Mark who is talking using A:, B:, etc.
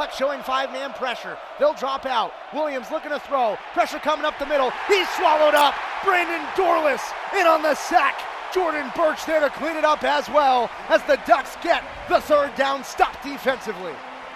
A: Ducks showing five man pressure. They'll drop out. Williams looking to throw. Pressure coming up the middle. He's swallowed up. Brandon Dorlus in on the sack. Jordan Burch there to clean it up as well as the Ducks get the third down stop defensively.